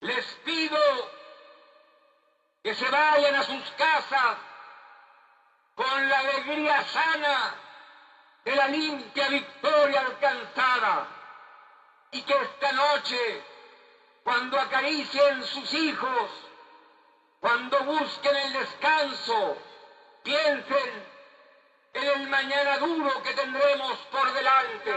Les pido que se vayan a sus casas con la alegría sana de la limpia victoria alcanzada y que esta noche, cuando acaricien sus hijos, cuando busquen el descanso, piensen en el mañana duro que tendremos por delante.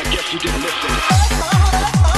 I guess you didn't listen.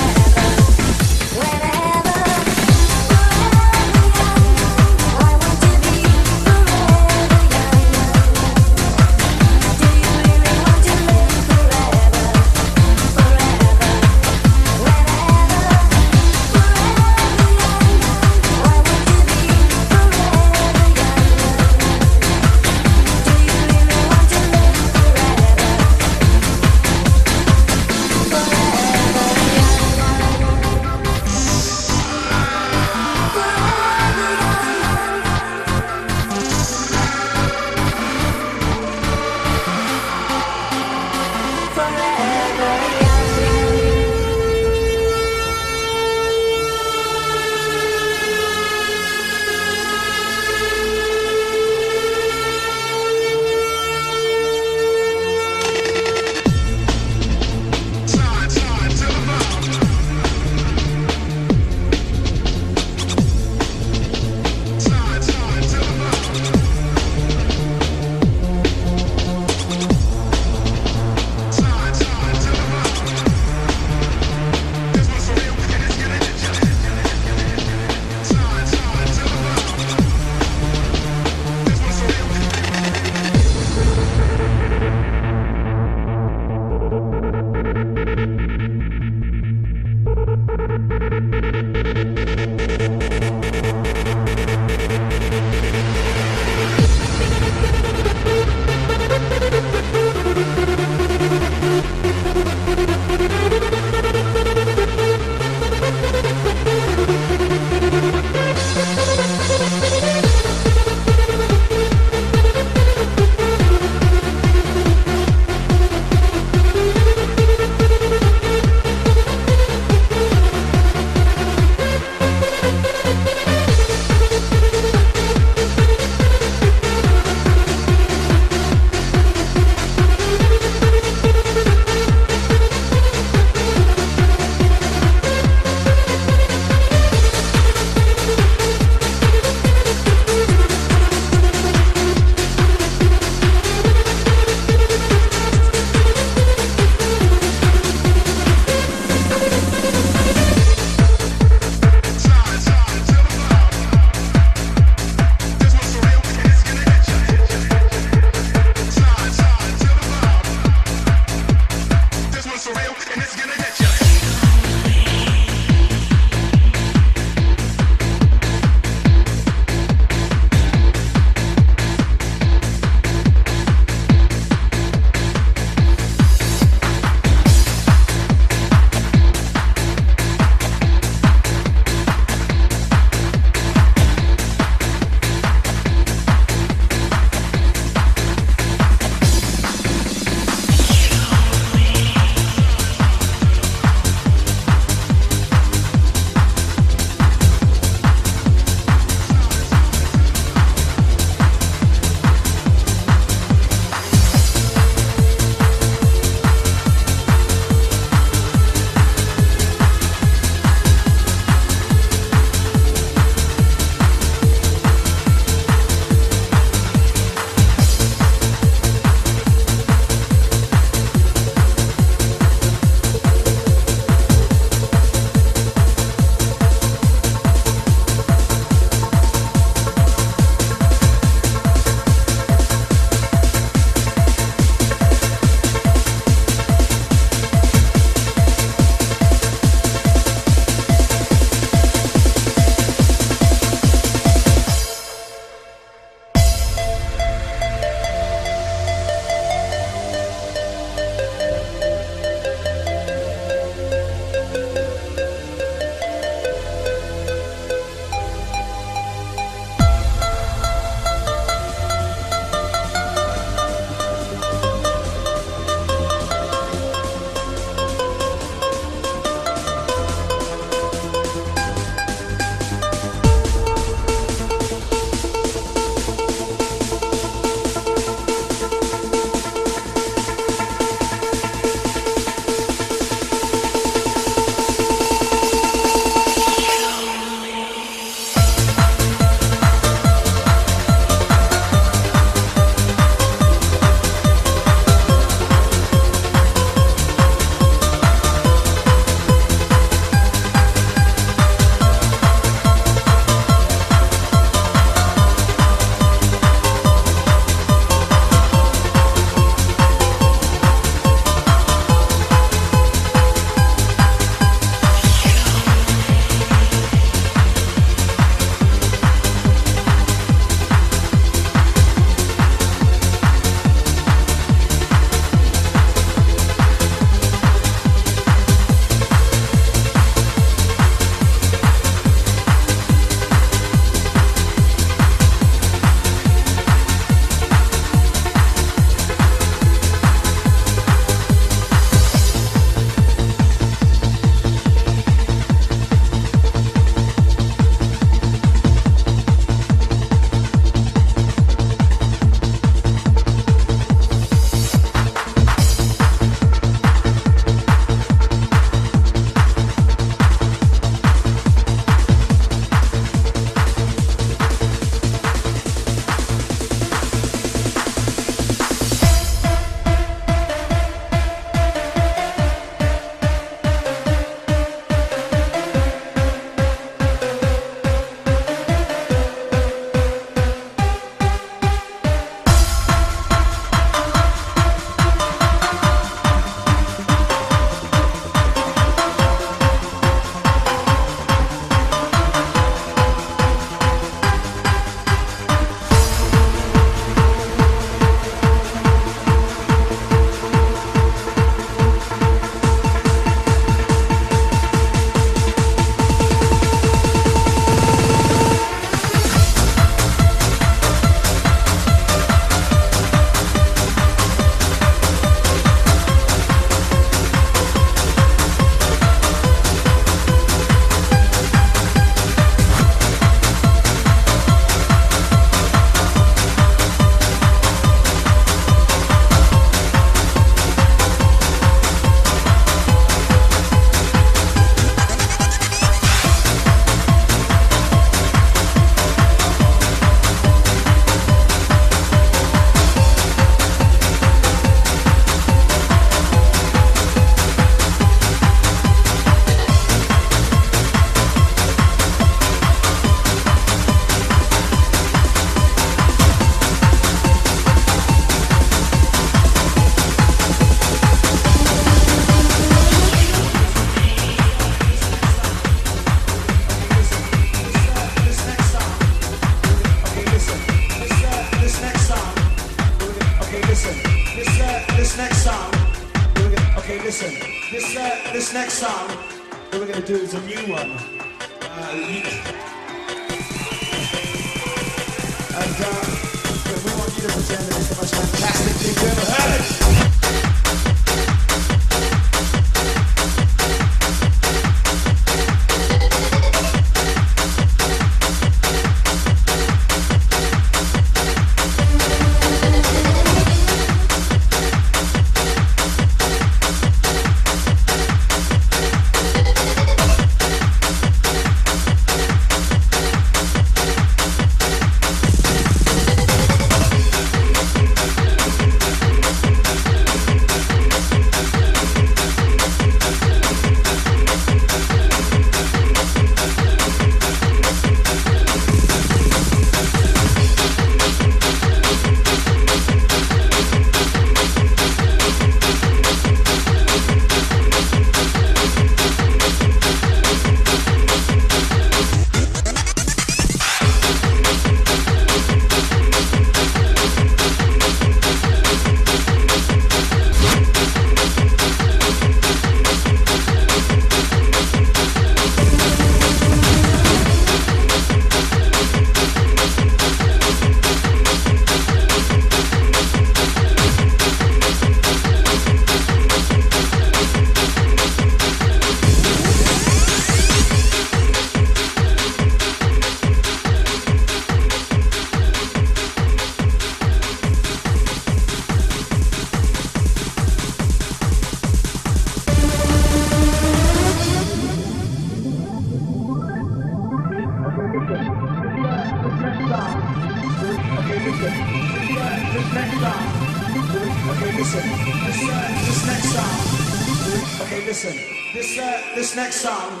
This next song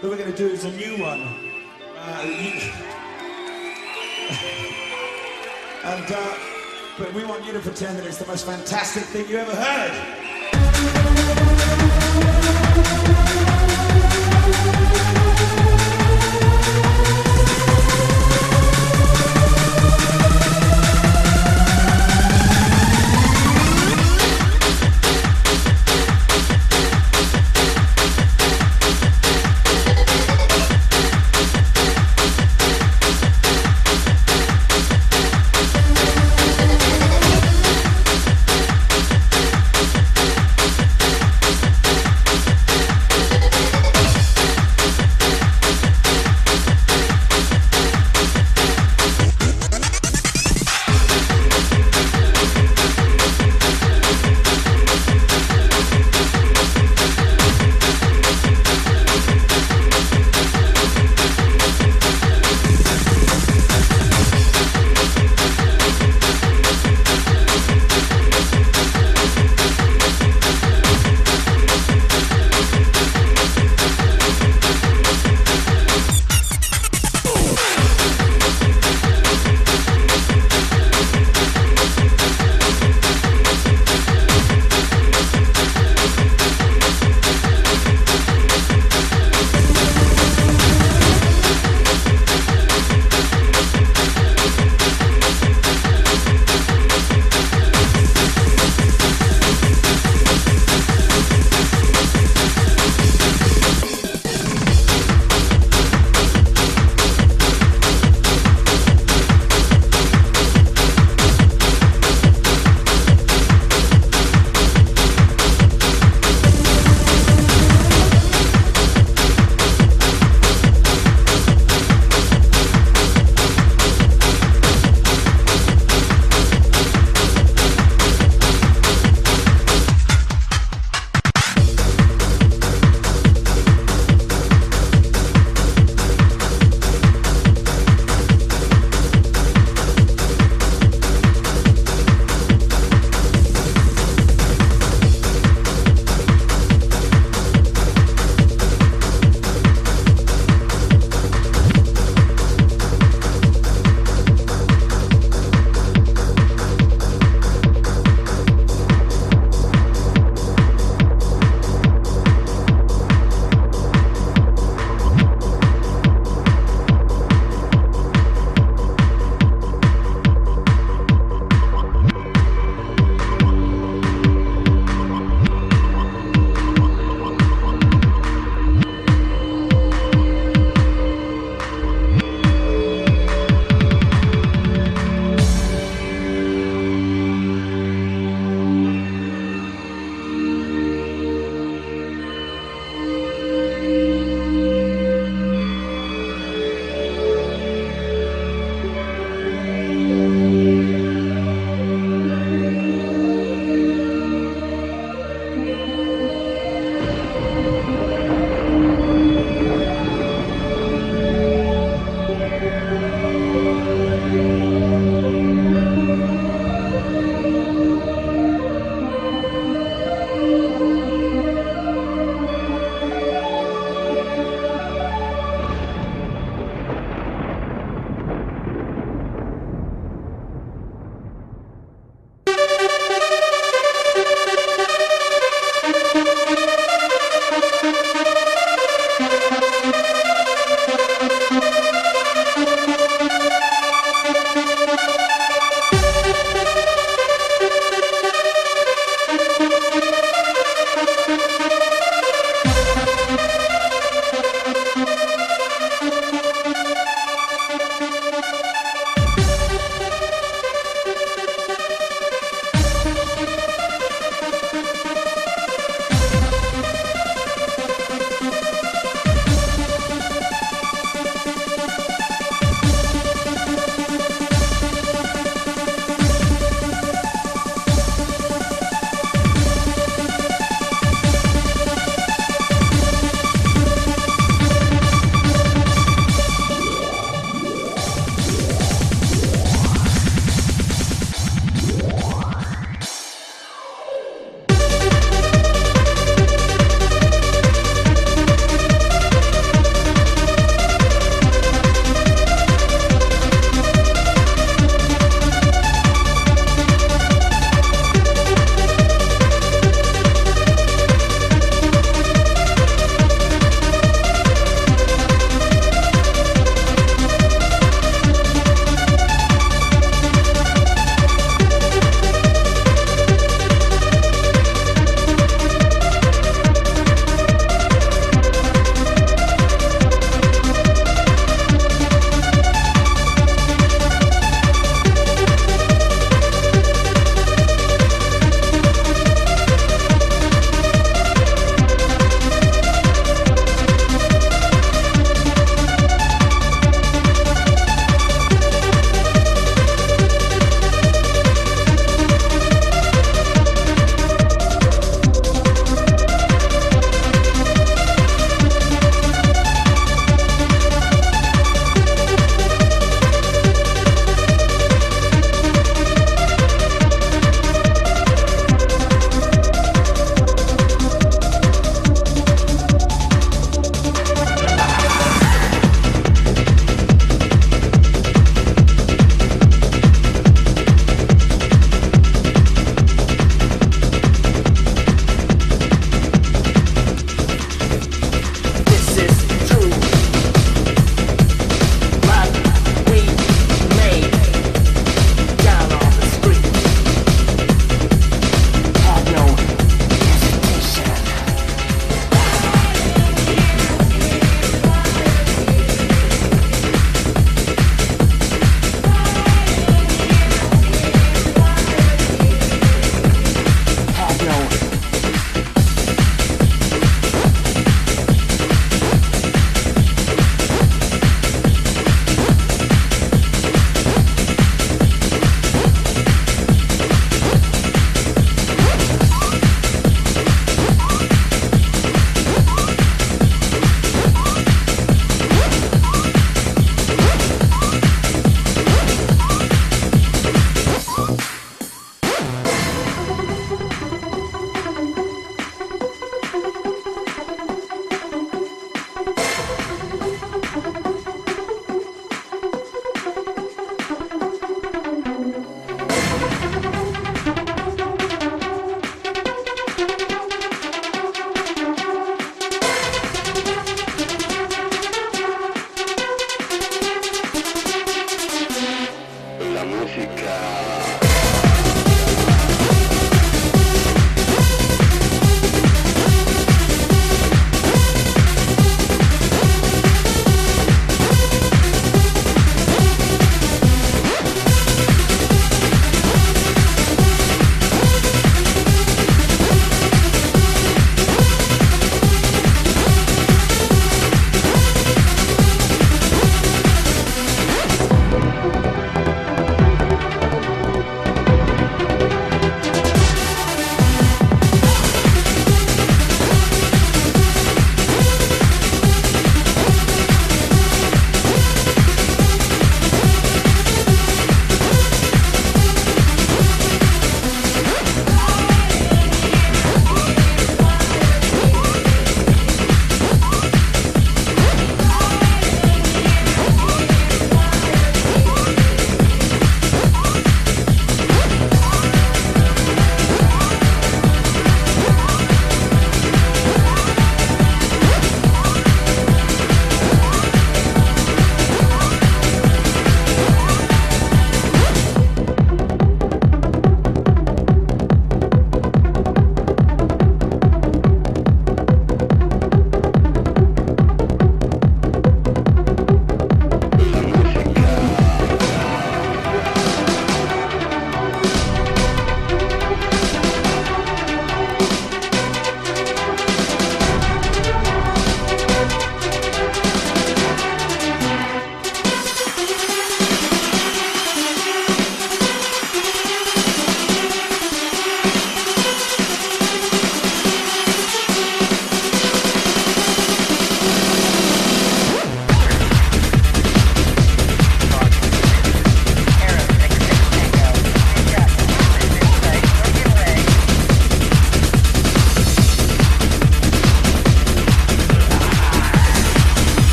that we're gonna do is a new one. Uh, and uh, but we want you to pretend that it's the most fantastic thing you ever heard.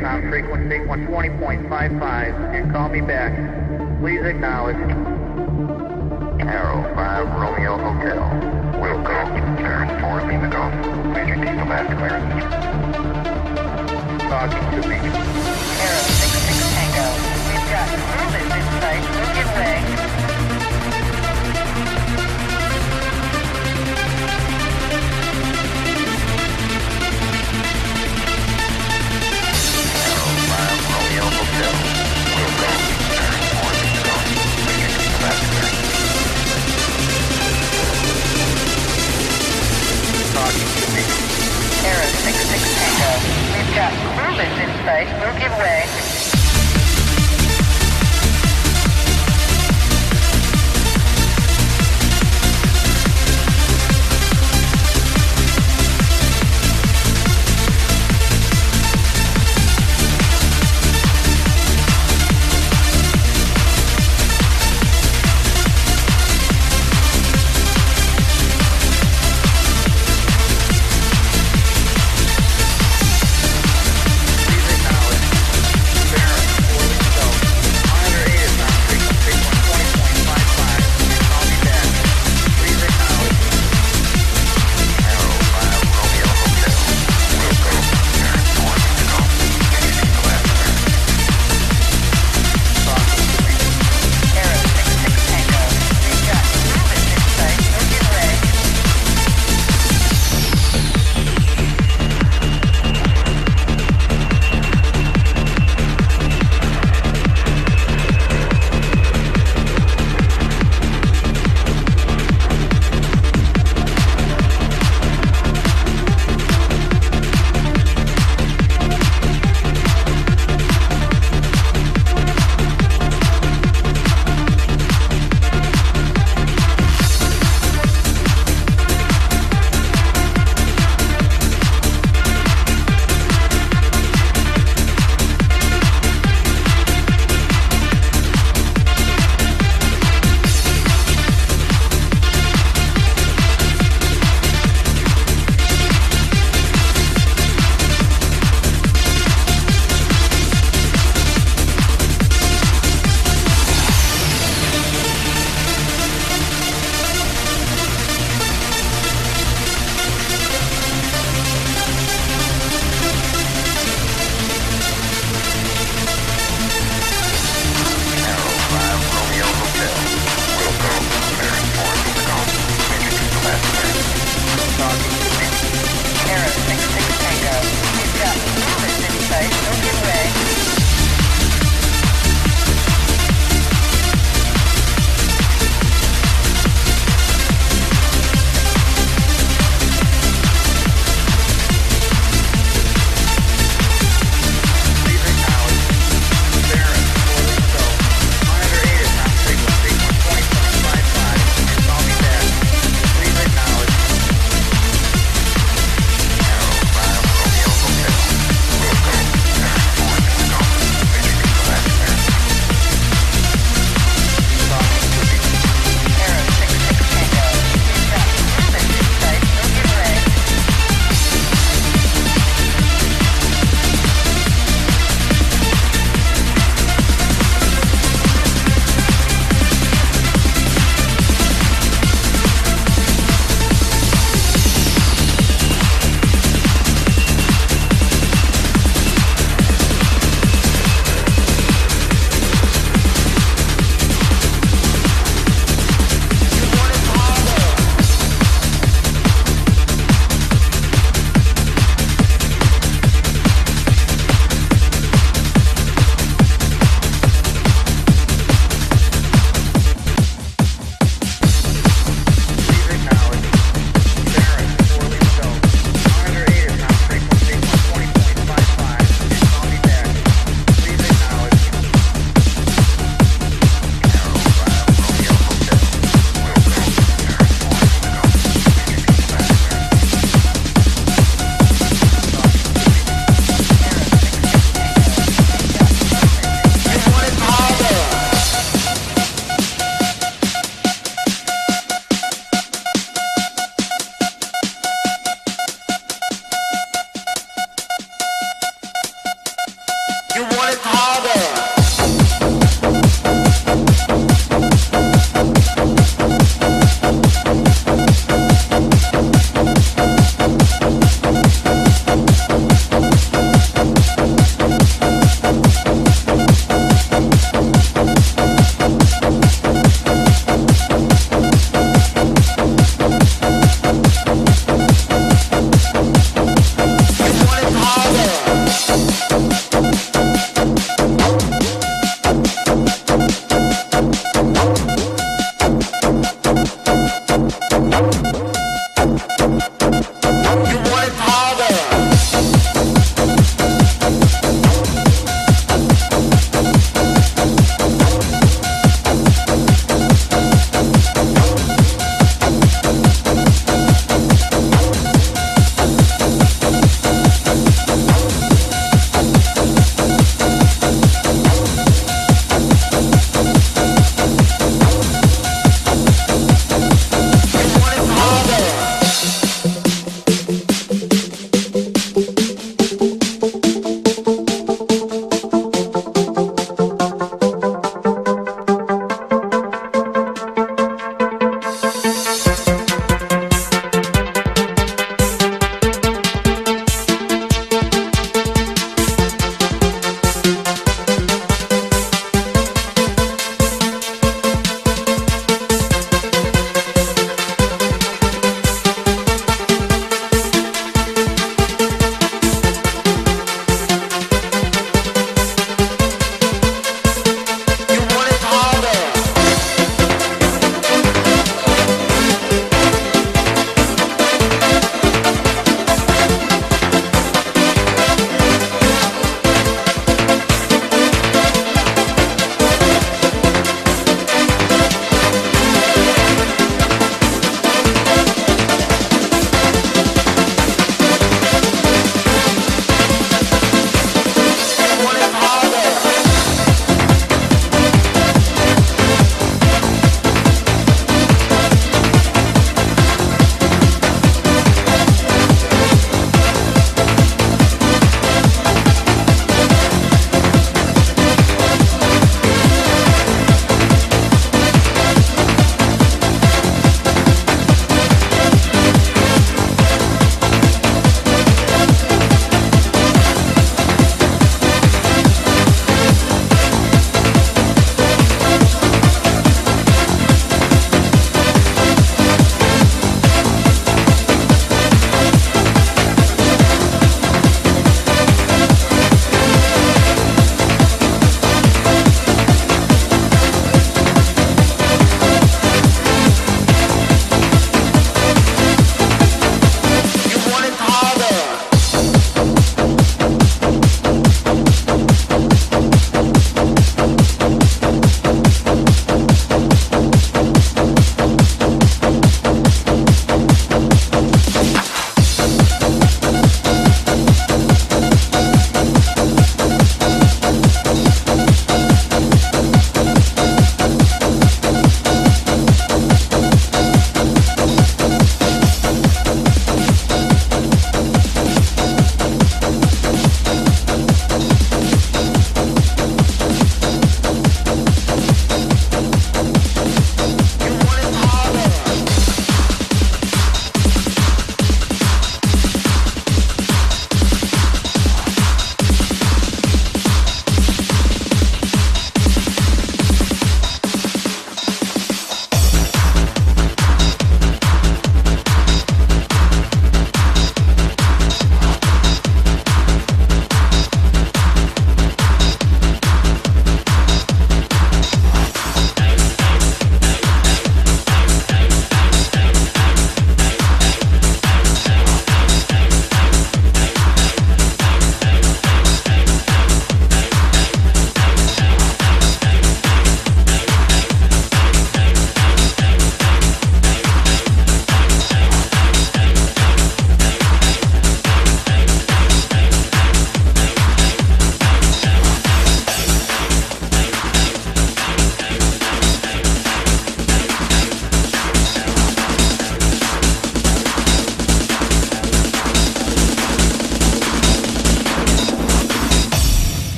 Monitor 8 is on frequency 120.55 and call me back. Please acknowledge. Arrow 5 Romeo Hotel. Will go. Barrett 4 Lima Golf. Major Diesel Mass clearance. Talking to me. Arrow 66 Tango. We've got movement Arrow 66 Tango. We've got movement in sight. We'll give way.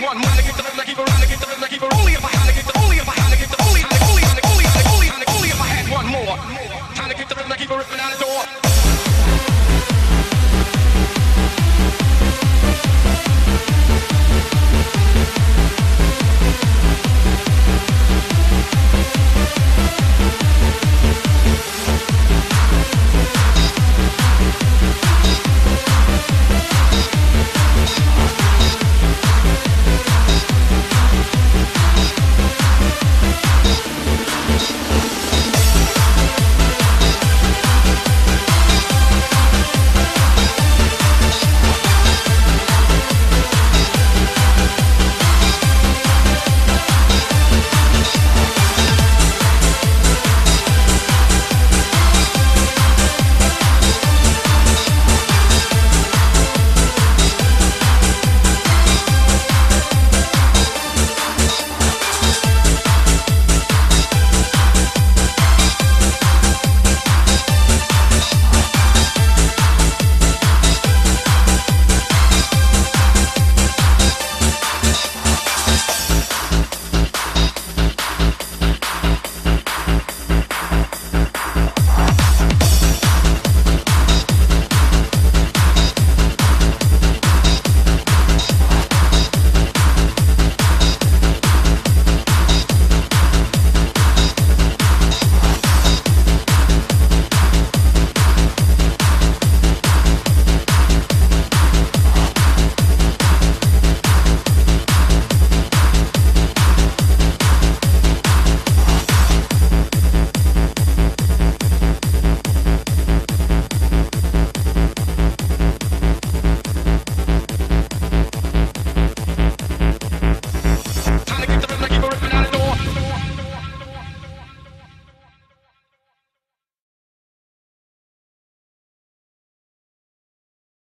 One more. I keep a ripping out the door.